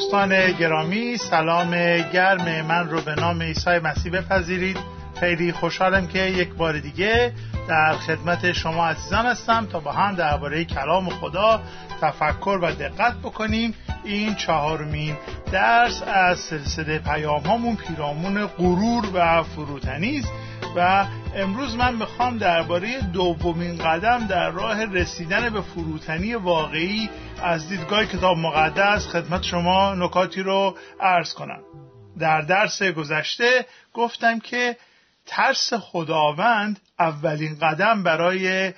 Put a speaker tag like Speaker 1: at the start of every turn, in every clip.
Speaker 1: دوستان گرامی سلام گرم من رو به نام عیسی مسیح بپذیرید. خیلی خوشحالم که یک بار دیگه در خدمت شما عزیزان هستم تا با هم درباره کلام خدا تفکر و دقت بکنیم. این چهارمین درس از سلسله پیام هامون پیرامون غرور و فروتنی است و امروز من می‌خوام درباره دومین قدم در راه رسیدن به فروتنی واقعی از دیدگاه کتاب مقدس خدمت شما نکاتی رو عرض کنم. در درس گذشته گفتم که ترس خداوند اولین قدم برای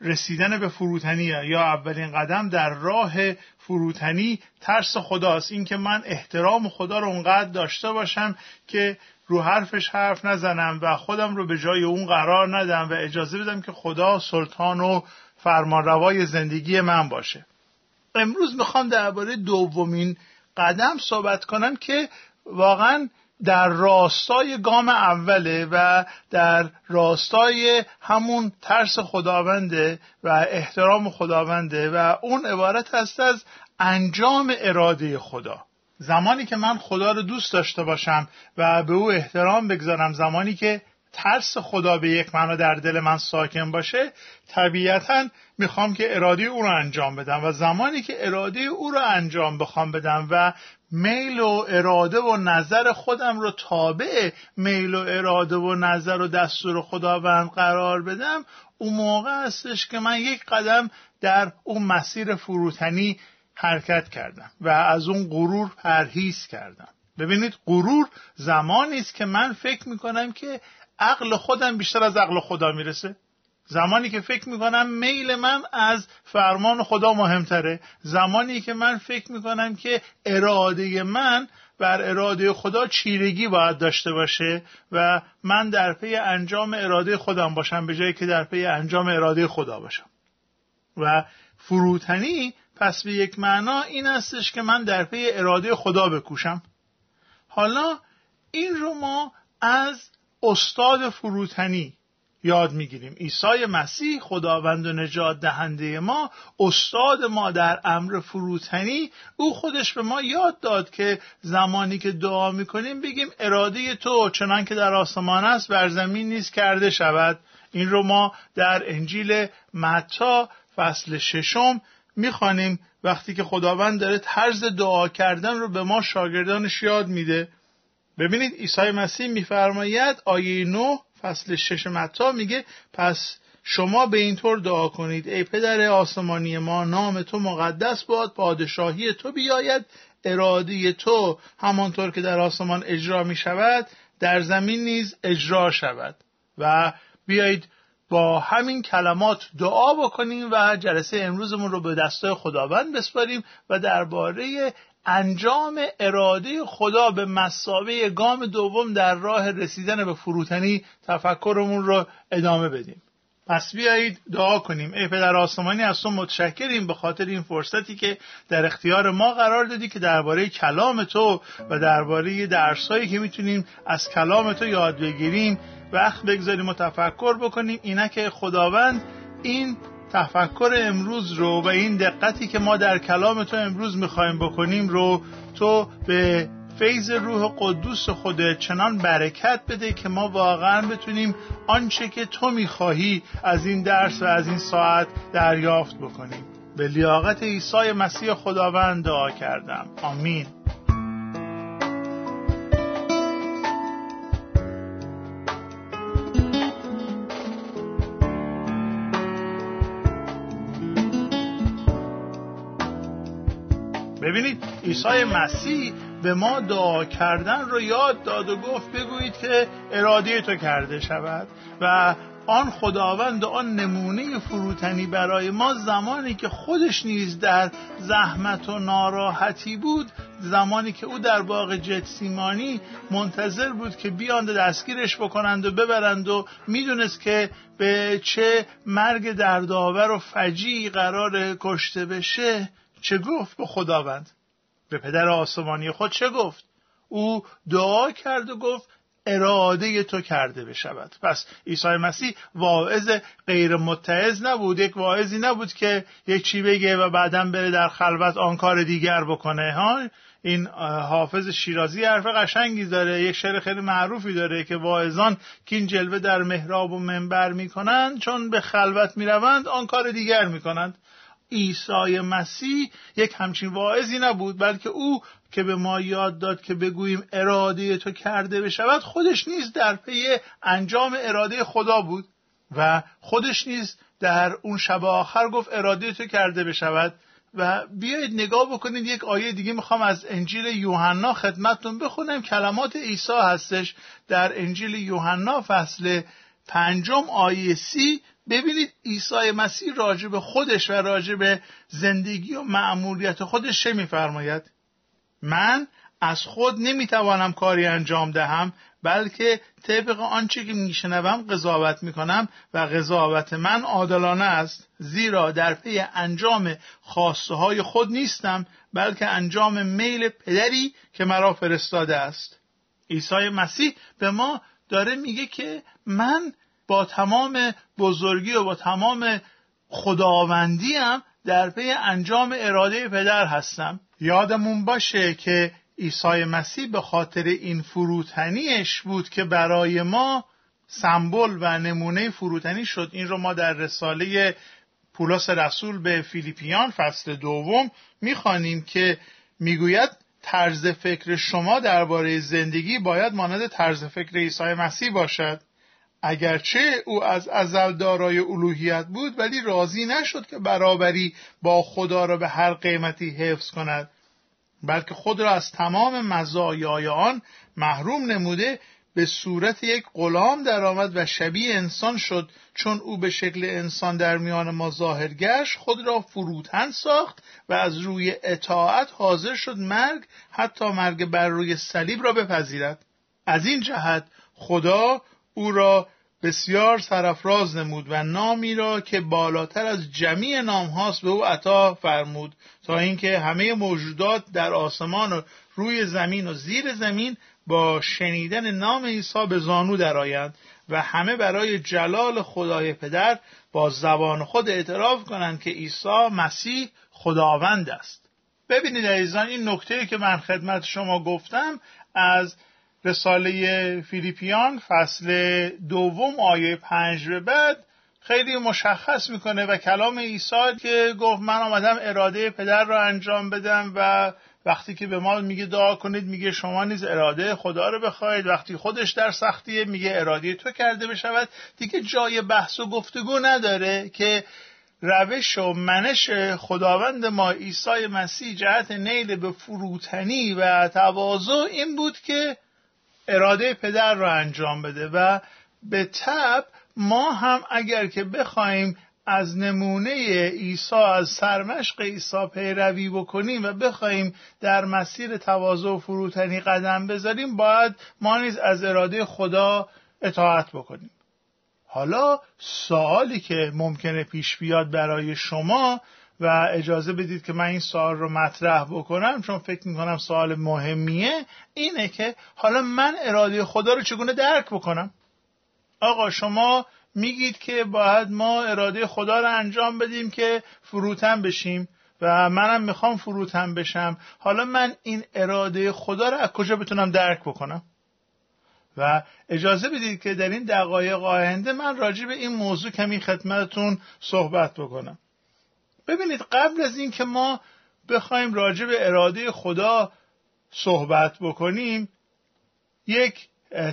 Speaker 1: رسیدن به فروتنی یا اولین قدم در راه فروتنی ترس خداست. اینکه من احترام خدا رو اونقدر داشته باشم که رو حرفش حرف نزنم و خودم رو به جای اون قرار ندم و اجازه بدم که خدا سلطان و فرمانروای زندگی من باشه. امروز می‌خوام درباره دومین قدم صحبت کنم که واقعا در راستای گام اوله و در راستای همون ترس خداونده و احترام خداونده و اون عبارت هست از انجام اراده خدا. زمانی که من خدا رو دوست داشته باشم و به او احترام بگذارم زمانی که ترس خدا به یک معنا در دل من ساکن باشه طبیعتا می‌خوام که اراده او رو انجام بدم و زمانی که اراده او رو انجام بخوام بدم و میل و اراده و نظر خودم رو تابع میل و اراده و نظر و دستور خداوند قرار بدم اون موقع هستش که من یک قدم در اون مسیر فروتنی حرکت کردم و از اون غرور پرهیز کردم. ببینید غرور زمانی است که من فکر می‌کنم که عقل خودم بیشتر از عقل خدا می‌رسه. زمانی که فکر می‌کنم میل من از فرمان خدا مهمتره. زمانی که من فکر می‌کنم که اراده من بر اراده خدا چیرگی باید داشته باشه و من در پی انجام اراده خودم باشم به جایی که در پی انجام اراده خدا باشم. و فروتنی پس به یک معنا این استش که من در پی اراده خدا بکوشم. حالا این رو ما از استاد فروتنی یاد می‌گیریم. عیسی مسیح خداوند و نجات دهنده ما استاد ما در امر فروتنی او خودش به ما یاد داد که زمانی که دعا می‌کنیم بگیم اراده تو چنان که در آسمان است بر زمین نیست کرده شود. این رو ما در انجیل متا فصل ششم می‌خوانیم. وقتی که خداوند داره طرز دعا کردن رو به ما شاگردانش یاد میده. ببینید عیسی مسیح میفرماید آیه 9 فصل شش متا میگه پس شما به این طور دعا کنید. ای پدر آسمانی ما نام تو مقدس باد پادشاهی تو بیاید اراده تو همانطور که در آسمان اجرا می شود در زمین نیز اجرا شود. و بیایید با همین کلمات دعا بکنیم و جلسه امروزمون رو به دستای خداوند بسپاریم و درباره انجام اراده خدا به مسابه گام دوم در راه رسیدن به فروتنی تفکرمون رو ادامه بدیم. پس بیایید دعا کنیم. ای پدر آسمانی از تو متشکریم به خاطر این فرصتی که در اختیار ما قرار دادی که درباره کلام تو و درباره درسهایی که می‌تونیم از کلام تو یاد بگیریم. وقت بگذاریم و تفکر بکنیم. اینک خداوند این تفکر امروز رو و این دقتی که ما در کلام تو امروز می‌خوایم بکنیم رو تو به فیض روح قدوس خودت چنان برکت بده که ما واقعا بتونیم آنچه که تو می‌خواهی از این درس و از این ساعت دریافت بکنیم. به لیاقت عیسی مسیح خداوند دعا کردم. آمین. ببینید عیسی مسیح به ما دعا کردن رو یاد داد و گفت بگویید که اراده تو کرده شود و آن خداوند آن نمونه فروتنی برای ما زمانی که خودش نیز در زحمت و ناراحتی بود زمانی که او در باغ جتسیمانی منتظر بود که بیاند دستگیرش بکنند و ببرند و می‌دونست که به چه مرگ دردآور و فجی قرار کشته بشه چه گفت به خداوند؟ به پدر آسمانی خود چه گفت؟ او دعا کرد و گفت اراده تو کرده بشود. پس عیسی مسیح واعظ غیر متعظ نبود یک واعظی نبود که یک چی بگه و بعدا بره در خلوت آن کار دیگر بکنه. ها این حافظ شیرازی حرف قشنگی داره یک شعر خیلی معروفی داره که واعظان که این جلوه در محراب و منبر می‌کنند چون به خلوت می‌روند آن کار دیگر می‌کنند. عیسی مسیح یک همچین واعظی نبود بلکه او که به ما یاد داد که بگوییم اراده تو کرده بشود خودش نیز در پی انجام اراده خدا بود و خودش نیز در اون شب آخر گفت اراده تو کرده بشود. و بیایید نگاه بکنید یک آیه دیگه می‌خوام از انجیل یوحنا خدمتتون بخونم. کلمات عیسی هستش در انجیل یوحنا فصل پنجم آیه سی ببینید عیسی مسیح راجع به خودش و راجع به زندگی و معمولیت خودش چه میفرماید؟ من از خود نمی‌توانم کاری انجام دهم بلکه طبق آنچه که میشنوم قضاوت می‌کنم و قضاوت من عادلانه است زیرا در پی انجام خواسته های خود نیستم بلکه انجام میل پدری که مرا فرستاده است. عیسی مسیح به ما داره میگه که من با تمام بزرگی و با تمام خداوندیم در پی انجام اراده پدر هستم. یادمون باشه که عیسی مسیح به خاطر این فروتنیش بود که برای ما سمبل و نمونه فروتنی شد. این رو ما در رساله پولس رسول به فیلیپیان فصل دوم می‌خوانیم که می‌گوید طرز فکر شما درباره زندگی باید مانند طرز فکر عیسی مسیح باشد. اگرچه او از ازل دارای الوهیت بود ولی راضی نشد که برابری با خدا را به هر قیمتی حفظ کند. بلکه خود را از تمام مزایای آن محروم نموده به صورت یک غلام درآمد و شبیه انسان شد. چون او به شکل انسان در میان ما ظاهر گشت خود را فروتن ساخت و از روی اطاعت حاضر شد مرگ حتی مرگ بر روی صلیب را بپذیرد. از این جهت خدا او را بسیار سرفراز نمود و نامی را که بالاتر از جمیع نام هاست به او عطا فرمود تا اینکه همه موجودات در آسمان و روی زمین و زیر زمین با شنیدن نام عیسی به زانو درآیند و همه برای جلال خدای پدر با زبان خود اعتراف کنند که عیسی مسیح خداوند است. ببینید عزیزان این نکته که من خدمت شما گفتم از رساله فیلیپیان فصل دوم آیه پنج به بعد خیلی مشخص می‌کنه و کلام عیسی که گفت من آمدم اراده پدر را انجام بدم و وقتی که به ما میگه دعا کنید میگه شما نیز اراده خدا رو بخواید وقتی خودش در سختیه میگه اراده تو کرده بشود. دیگه جای بحث و گفتگو نداره که روش و منش خداوند ما عیسی مسیح جهت نیل به فروتنی و تواضع این بود که اراده پدر را انجام بده و به تب ما هم اگر که بخوایم از نمونه عیسی از سرمشق عیسی پیروی بکنیم و بخوایم در مسیر تواضع و فروتنی قدم بذاریم باید ما نیز از اراده خدا اطاعت بکنیم. حالا سوالی که ممکنه پیش بیاد برای شما و اجازه بدید که من این سوال رو مطرح بکنم چون فکر می‌کنم سوال مهمیه. اینه که حالا من اراده خدا رو چگونه درک بکنم؟ آقا شما میگید که باید ما اراده خدا رو انجام بدیم که فروتن بشیم و منم می‌خوام فروتن بشم. حالا من این اراده خدا رو از کجا بتونم درک بکنم؟ و اجازه بدید که در این دقایق آینده من راجع به این موضوع کمی خدمتتون صحبت بکنم. ببینید قبل از اینکه ما بخوایم راجع به اراده خدا صحبت بکنیم یک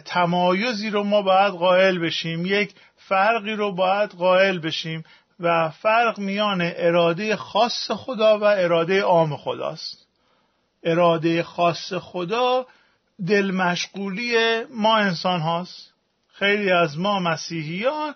Speaker 1: تمایزی رو ما باید قائل بشیم یک فرقی رو باید قائل بشیم و فرق میان اراده خاص خدا و اراده عام خداست. اراده خاص خدا دل مشغولی ما انسان هاست خیلی از ما مسیحیان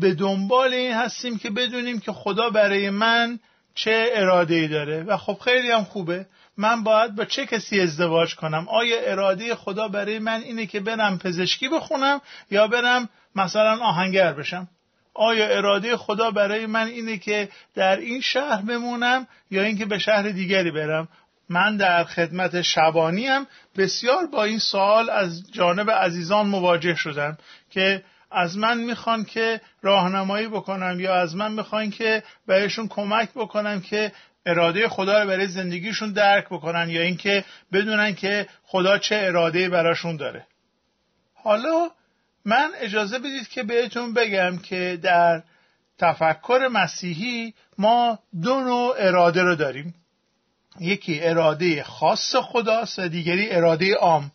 Speaker 1: به دنبال این هستیم که بدونیم که خدا برای من چه اراده ای داره. و خب خیلی هم خوبه. من باید با چه کسی ازدواج کنم؟ آیا اراده خدا برای من اینه که برم پزشکی بخونم یا برم مثلا آهنگر بشم؟ آیا اراده خدا برای من اینه که در این شهر بمونم یا اینکه به شهر دیگری برم؟ من در خدمت شبانیم. بسیار با این سوال از جانب عزیزان مواجه شدم که از من می‌خوان که راهنمایی بکنم یا از من می‌خوان که بهشون کمک بکنم که اراده خدا رو برای زندگیشون درک بکنن یا اینکه بدونن که خدا چه اراده براشون داره. حالا من اجازه بدید که بهتون بگم که در تفکر مسیحی ما دو نوع اراده رو داریم. یکی اراده خاص خداست و دیگری اراده عام.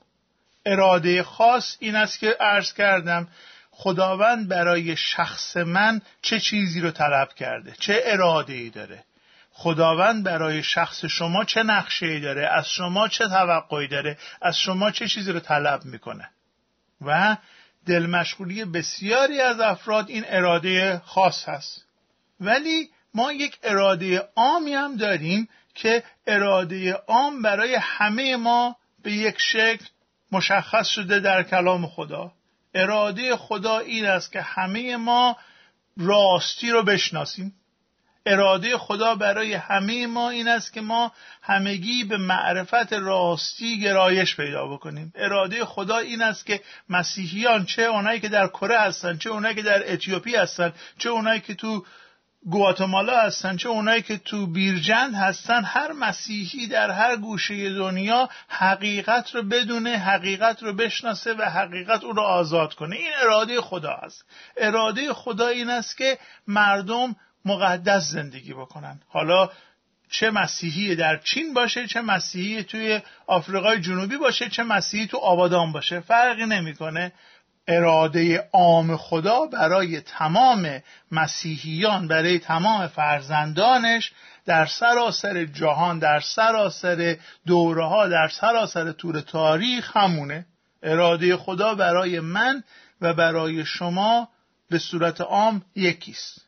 Speaker 1: اراده خاص این است که عرض کردم خداوند برای شخص من چه چیزی رو طلب کرده؟ چه اراده ای داره؟ خداوند برای شخص شما چه نقشه ای داره؟ از شما چه توقعی داره؟ از شما چه چیزی رو طلب می‌کنه؟ و دلمشغولی بسیاری از افراد این اراده خاص هست. ولی ما یک اراده عامی هم داریم که اراده عام برای همه ما به یک شکل مشخص شده در کلام خدا. اراده خدا این است که همه ما راستی رو بشناسیم. اراده خدا برای همه ما این است که ما همگی به معرفت راستی گرایش پیدا بکنیم. اراده خدا این است که مسیحیان چه اونایی که در کره هستن چه اونایی که در اتیوپی هستن چه اونایی که تو گواتمالا هستن چه اونایی که تو بیرجند هستن هر مسیحی در هر گوشه دنیا حقیقت رو بدونه حقیقت رو بشناسه و حقیقت او رو آزاد کنه. این اراده خدا است اراده خدا این است که مردم مقدس زندگی بکنن. حالا چه مسیحی در چین باشه چه مسیحی توی آفریقای جنوبی باشه چه مسیحی تو آبادان باشه. فرقی نمی‌کنه. اراده عام خدا برای تمام مسیحیان برای تمام فرزندانش در سراسر جهان در سراسر دوره ها در سراسر طور تاریخ همونه. اراده خدا برای من و برای شما به صورت عام یکیست.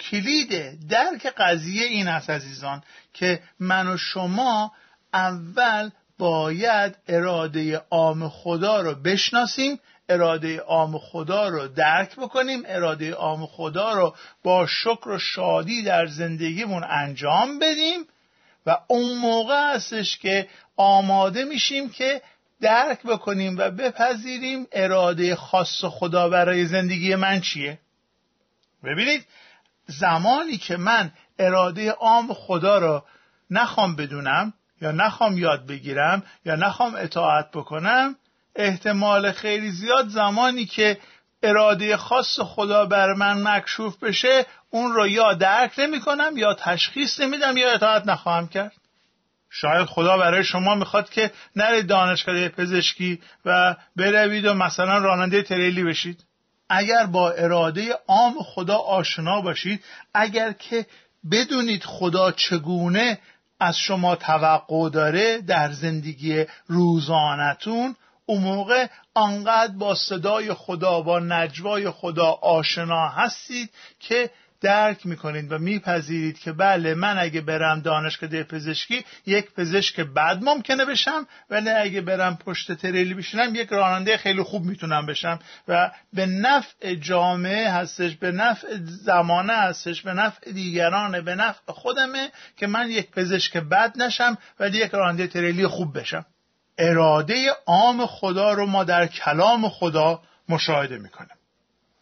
Speaker 1: کلید درک قضیه این است عزیزان که من و شما اول باید اراده عام خدا رو بشناسیم اراده عام خدا رو درک بکنیم. اراده عام خدا رو با شکر و شادی در زندگیمون انجام بدیم و اون موقع هستش که آماده میشیم که درک بکنیم و بپذیریم اراده خاص خدا برای زندگی من چیه. ببینید زمانی که من اراده عام خدا را نخوام بدونم یا نخوام یاد بگیرم یا نخوام اطاعت بکنم احتمال خیلی زیاد زمانی که اراده خاص خدا بر من مکشوف بشه اون رو یا درک نمی کنم یا تشخیص نمیدم یا اطاعت نخواهم کرد. شاید خدا برای شما می‌خواد که نرید دانشگاه پزشکی و بروید و مثلا راننده تریلی بشید. اگر با اراده عام خدا آشنا باشید اگر که بدونید خدا چگونه از شما توقع داره در زندگی روزانتون اون موقع آنقدر با صدای خدا با نجوای خدا آشنا هستید که درک می‌کنید و میپذیرید که بله من اگه برم دانشکده پزشکی یک پزشک بد ممکنه بشم ولی اگه برم پشت تریلی بشینم یک راننده خیلی خوب می‌تونم بشم. و به نفع جامعه هستش به نفع زمانه هستش به نفع دیگرانه به نفع خودمه که من یک پزشک بد نشم ولی یک راننده تریلی خوب بشم. اراده عام خدا رو ما در کلام خدا مشاهده می‌کنیم.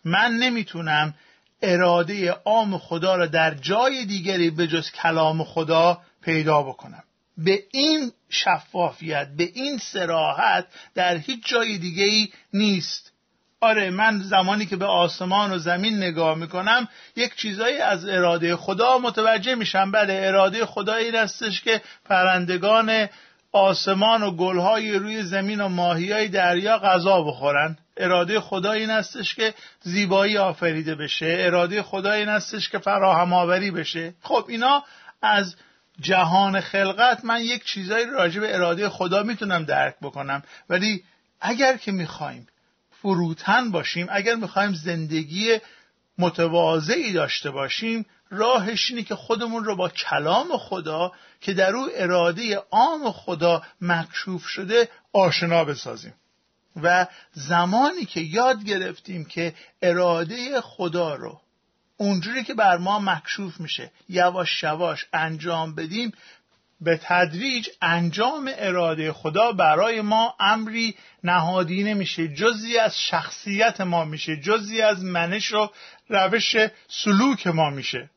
Speaker 1: من نمی‌تونم اراده عام خدا را در جای دیگری به جز کلام خدا پیدا بکنم. به این شفافیت به این سراحت در هیچ جای دیگه نیست. آره من زمانی که به آسمان و زمین نگاه می‌کنم یک چیزایی از اراده خدا متوجه میشم. بله اراده خدا این هستش که پرندگان آسمان و گلهای روی زمین و ماهیای دریا غذا بخورن. اراده خدا این هستش که زیبایی آفریده بشه. اراده خدا این هستش که فراهم آوری بشه. خب اینا از جهان خلقت من یک چیزایی راجع به اراده خدا می‌تونم درک بکنم. ولی اگر که می‌خوایم فروتن باشیم اگر می‌خوایم زندگی متواضعی داشته باشیم راهش اینه که خودمون رو با کلام خدا که در او اراده عام خدا مکشوف شده آشنا بسازیم. و زمانی که یاد گرفتیم که اراده خدا رو اونجوری که بر ما مکشوف میشه یواش یواش انجام بدیم به تدریج انجام اراده خدا برای ما امری نهادی نمیشه. جزی از شخصیت ما میشه. جزی از منش و روش سلوک ما میشه.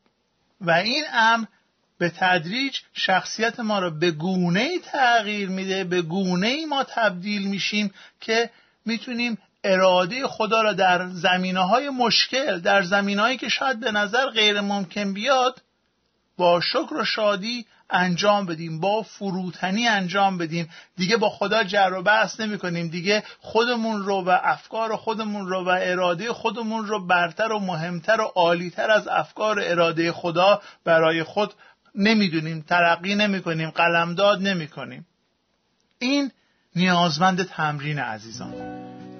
Speaker 1: و این امر به تدریج شخصیت ما را به گونه تغییر میده به گونه ما تبدیل میشیم که می‌تونیم اراده خدا را در زمینه های مشکل در زمینه که شاید به نظر غیر ممکن بیاد با شکر و شادی انجام بدیم با فروتنی انجام بدیم. دیگه با خدا جر و بحث نمی کنیم دیگه خودمون رو و افکار خودمون رو و اراده خودمون رو برتر و مهمتر و عالیتر از افکار اراده خدا برای خود نمی‌دونیم. ترقی نمی کنیم قلمداد نمی کنیم این نیازمند تمرین عزیزان.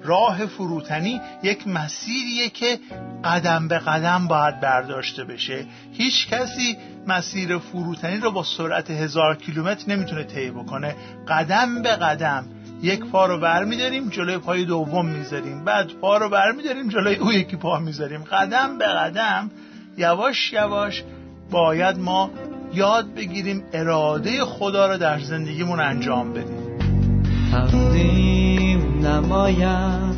Speaker 1: راه فروتنی یک مسیریه که قدم به قدم باید برداشته بشه. هیچ کسی مسیر فروتنی رو با سرعت هزار کیلومتر نمی‌تونه طی بکنه. قدم به قدم. یک پا رو برمیداریم جلوی پای دوم می‌ذاریم. بعد پا رو برمیداریم جلوی او یکی پا می‌ذاریم. قدم به قدم. یواش یواش باید ما یاد بگیریم اراده خدا رو در زندگیمون انجام بدیم.
Speaker 2: نمایم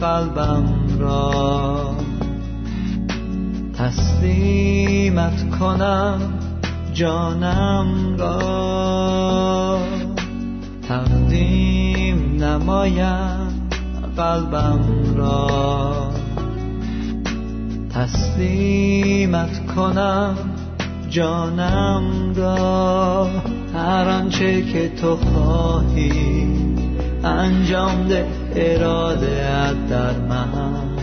Speaker 2: قلبم را. تسلیمت کنم جانم را. تقدیم نمایم قلبم را. تسلیمت کنم جانم را. هر آنچه که تو خواهی انجام ده اراده در من.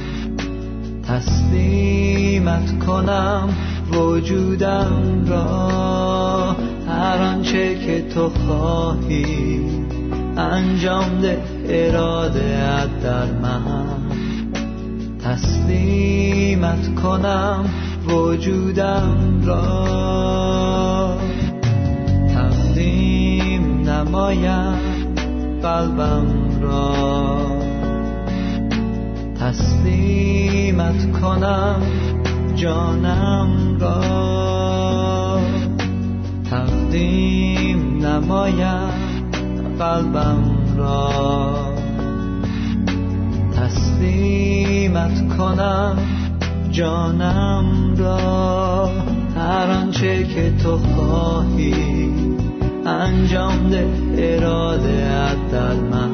Speaker 2: تسلیمت کنم وجودم را هر آنچه که تو خواهی. انجام ده اراده در من. تسلیمت کنم وجودم را. تقدیم نمایم. قلبم را. تسلیمت کنم جانم را. تقدیم نمایم قلبم را. تسلیمت کنم جانم را. هر آنچه که تو خواهی. انجام ده اراده در من.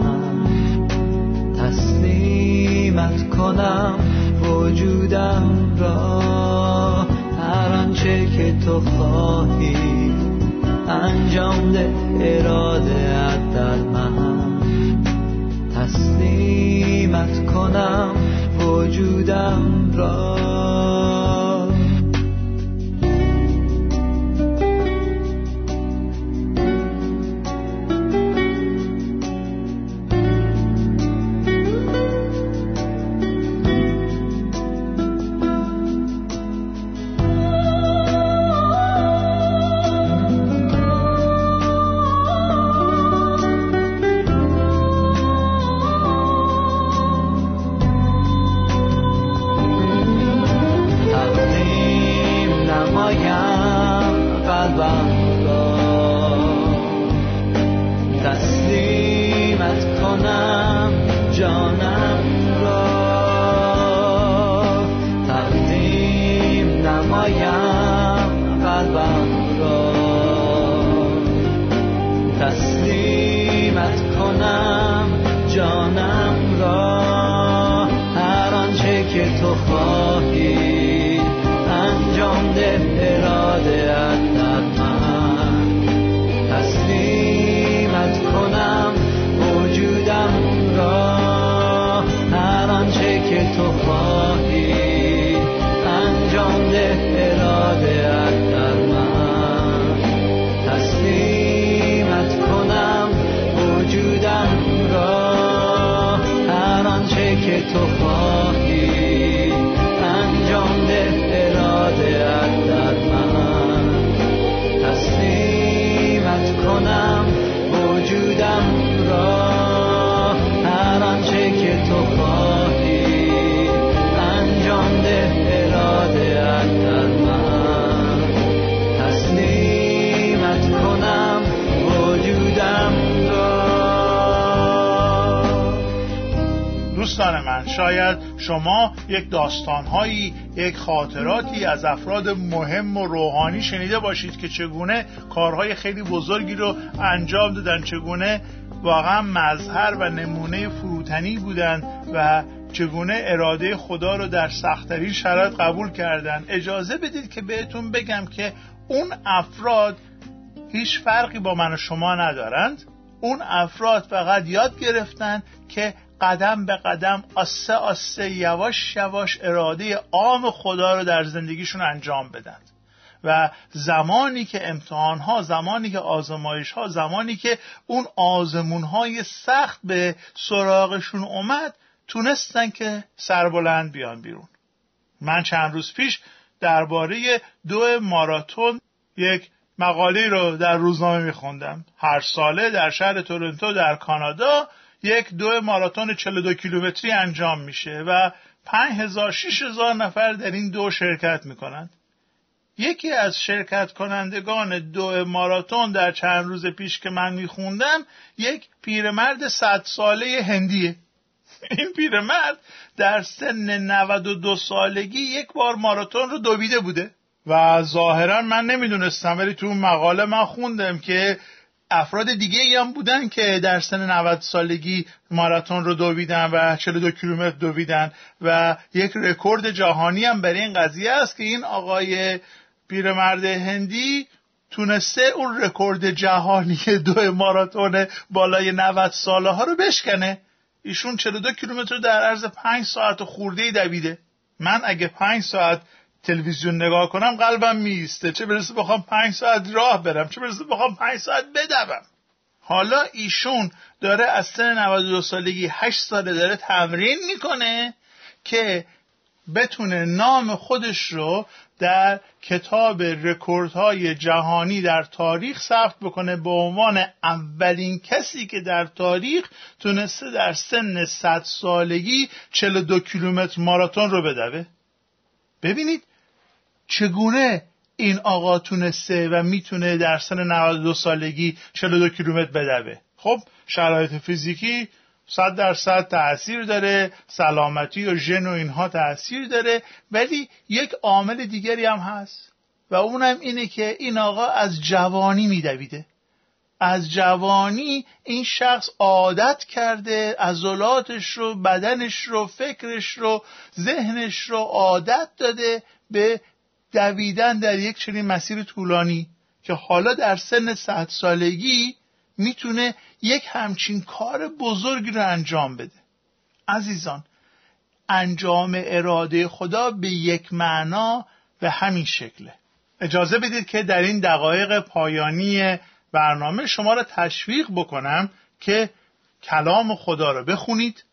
Speaker 2: تسلیمت کنم وجودم را هر آنچه که تو خواهی. انجام ده اراده در من. تسلیمت کنم وجودم را. قلبم آنچه که
Speaker 1: شما یک داستانهایی یک خاطراتی از افراد مهم و روحانی شنیده باشید که چگونه کارهای خیلی بزرگی رو انجام دادن چگونه واقعا مظهر و نمونه فروتنی بودند و چگونه اراده خدا رو در سختترین شرایط قبول کردن. اجازه بدید که بهتون بگم که اون افراد هیچ فرقی با من و شما ندارند. اون افراد فقط یاد گرفتن که قدم به قدم آسه آسه یواش یواش اراده عام خدا رو در زندگیشون انجام بدن. و زمانی که امتحان ها زمانی که آزمایش ها زمانی که اون آزمون های سخت به سراغشون اومد تونستن که سربلند بیان بیرون. من چند روز پیش درباره دو ماراتون یک مقاله رو در روزنامه میخوندم. هر ساله در شهر تورنتو در کانادا یک دو ماراتون 42 کیلومتری انجام میشه و 5000 6000 نفر در این دو شرکت می‌کنند. یکی از شرکت کنندگان دو ماراتون در چند روز پیش که من میخوندم یک پیرمرد صد ساله هندیه. این پیرمرد در سن 92 سالگی یک بار ماراتون رو دویده بوده. و ظاهرا من نمی‌دونستم ولی تو مقاله من خوندم که افراد دیگه هم بودن که در سن 90 سالگی ماراتون رو دویدن و 42 کیلومتر دویدن و یک رکورد جهانی هم برای این قضیه است که این آقای پیرمرد هندی تونسته اون رکورد جهانی دو ماراتون بالای 90 ساله ها رو بشکنه. ایشون 42 کیلومتر در عرض 5 ساعت خورده دویده. من اگه 5 ساعت تلویزیون نگاه کنم قلبم میسته چه برسه بخوام 5 ساعت راه برم چه برسه بخوام 5 ساعت بدوم. حالا ایشون داره از سن 92 سالگی 8 ساله داره تمرین می‌کنه که بتونه نام خودش رو در کتاب رکوردهای جهانی در تاریخ ثبت بکنه. به عنوان اولین کسی که در تاریخ تونسته در سن 100 سالگی 42 کیلومتر ماراتون رو بدوه. ببینید چگونه این آقا تونسته و می‌تونه در سن 92 سالگی 42 کیلومتر بدوه؟ خب شرایط فیزیکی صد درصد تاثیر داره سلامتی و ژن و اینها تاثیر داره ولی یک عامل دیگری هم هست و اونم اینه که این آقا از جوانی میدویده. از جوانی این شخص عادت کرده عضلاتش رو بدنش رو فکرش رو ذهنش رو عادت داده به دویدن در یک چنین مسیر طولانی که حالا در سن صد سالگی می‌تونه یک همچین کار بزرگی رو انجام بده. عزیزان انجام اراده خدا به یک معنا به همین شکله. اجازه بدید که در این دقایق پایانی برنامه شما را تشویق بکنم که کلام خدا رو بخونید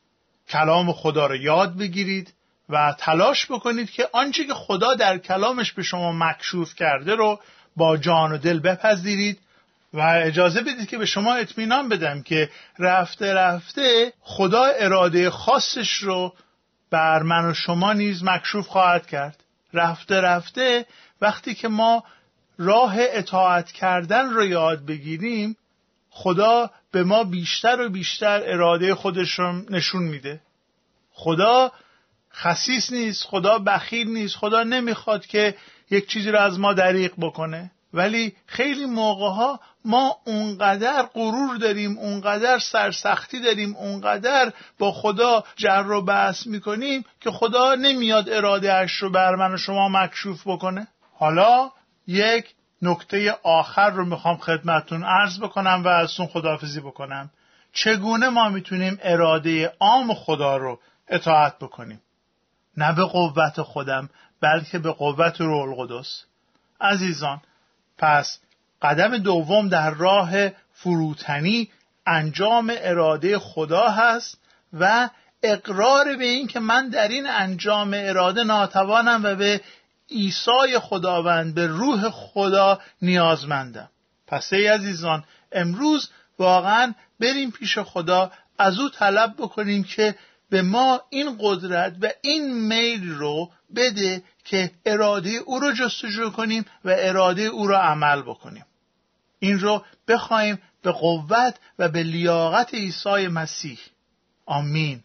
Speaker 1: کلام خدا رو یاد بگیرید و تلاش بکنید که آنچه که خدا در کلامش به شما مکشوف کرده رو با جان و دل بپذیرید و اجازه بدید که به شما اطمینان بدم که رفته رفته خدا اراده خاصش رو بر من و شما نیز مکشوف خواهد کرد. رفته رفته وقتی که ما راه اطاعت کردن رو یاد بگیریم خدا به ما بیشتر و بیشتر اراده خودش رو نشون میده. خدا خسیس نیست خدا بخیل نیست خدا نمی‌خواد که یک چیزی رو از ما دریق بکنه. ولی خیلی موقع ها ما اونقدر غرور داریم اونقدر سرسختی داریم اونقدر با خدا جر و بحث می‌کنیم که خدا نمیاد اراده اش رو بر من و شما مکشوف بکنه. حالا یک نکته آخر رو می‌خوام خدمتون عرض بکنم و ازتون خداحافظی بکنم. چگونه ما می‌تونیم اراده عام خدا رو اطاعت بکنیم؟ نه به قوت خودم بلکه به قوت روح القدس. عزیزان پس قدم دوم در راه فروتنی انجام اراده خدا هست و اقرار به این که من در این انجام اراده ناتوانم و به عیسی خداوند به روح خدا نیازمندم. پس ای عزیزان امروز واقعا بریم پیش خدا از او طلب بکنیم که به ما این قدرت و این میل رو بده که اراده او رو جستجو کنیم و اراده او رو عمل بکنیم. این رو بخوایم به قوت و به لیاقت عیسی مسیح. آمین.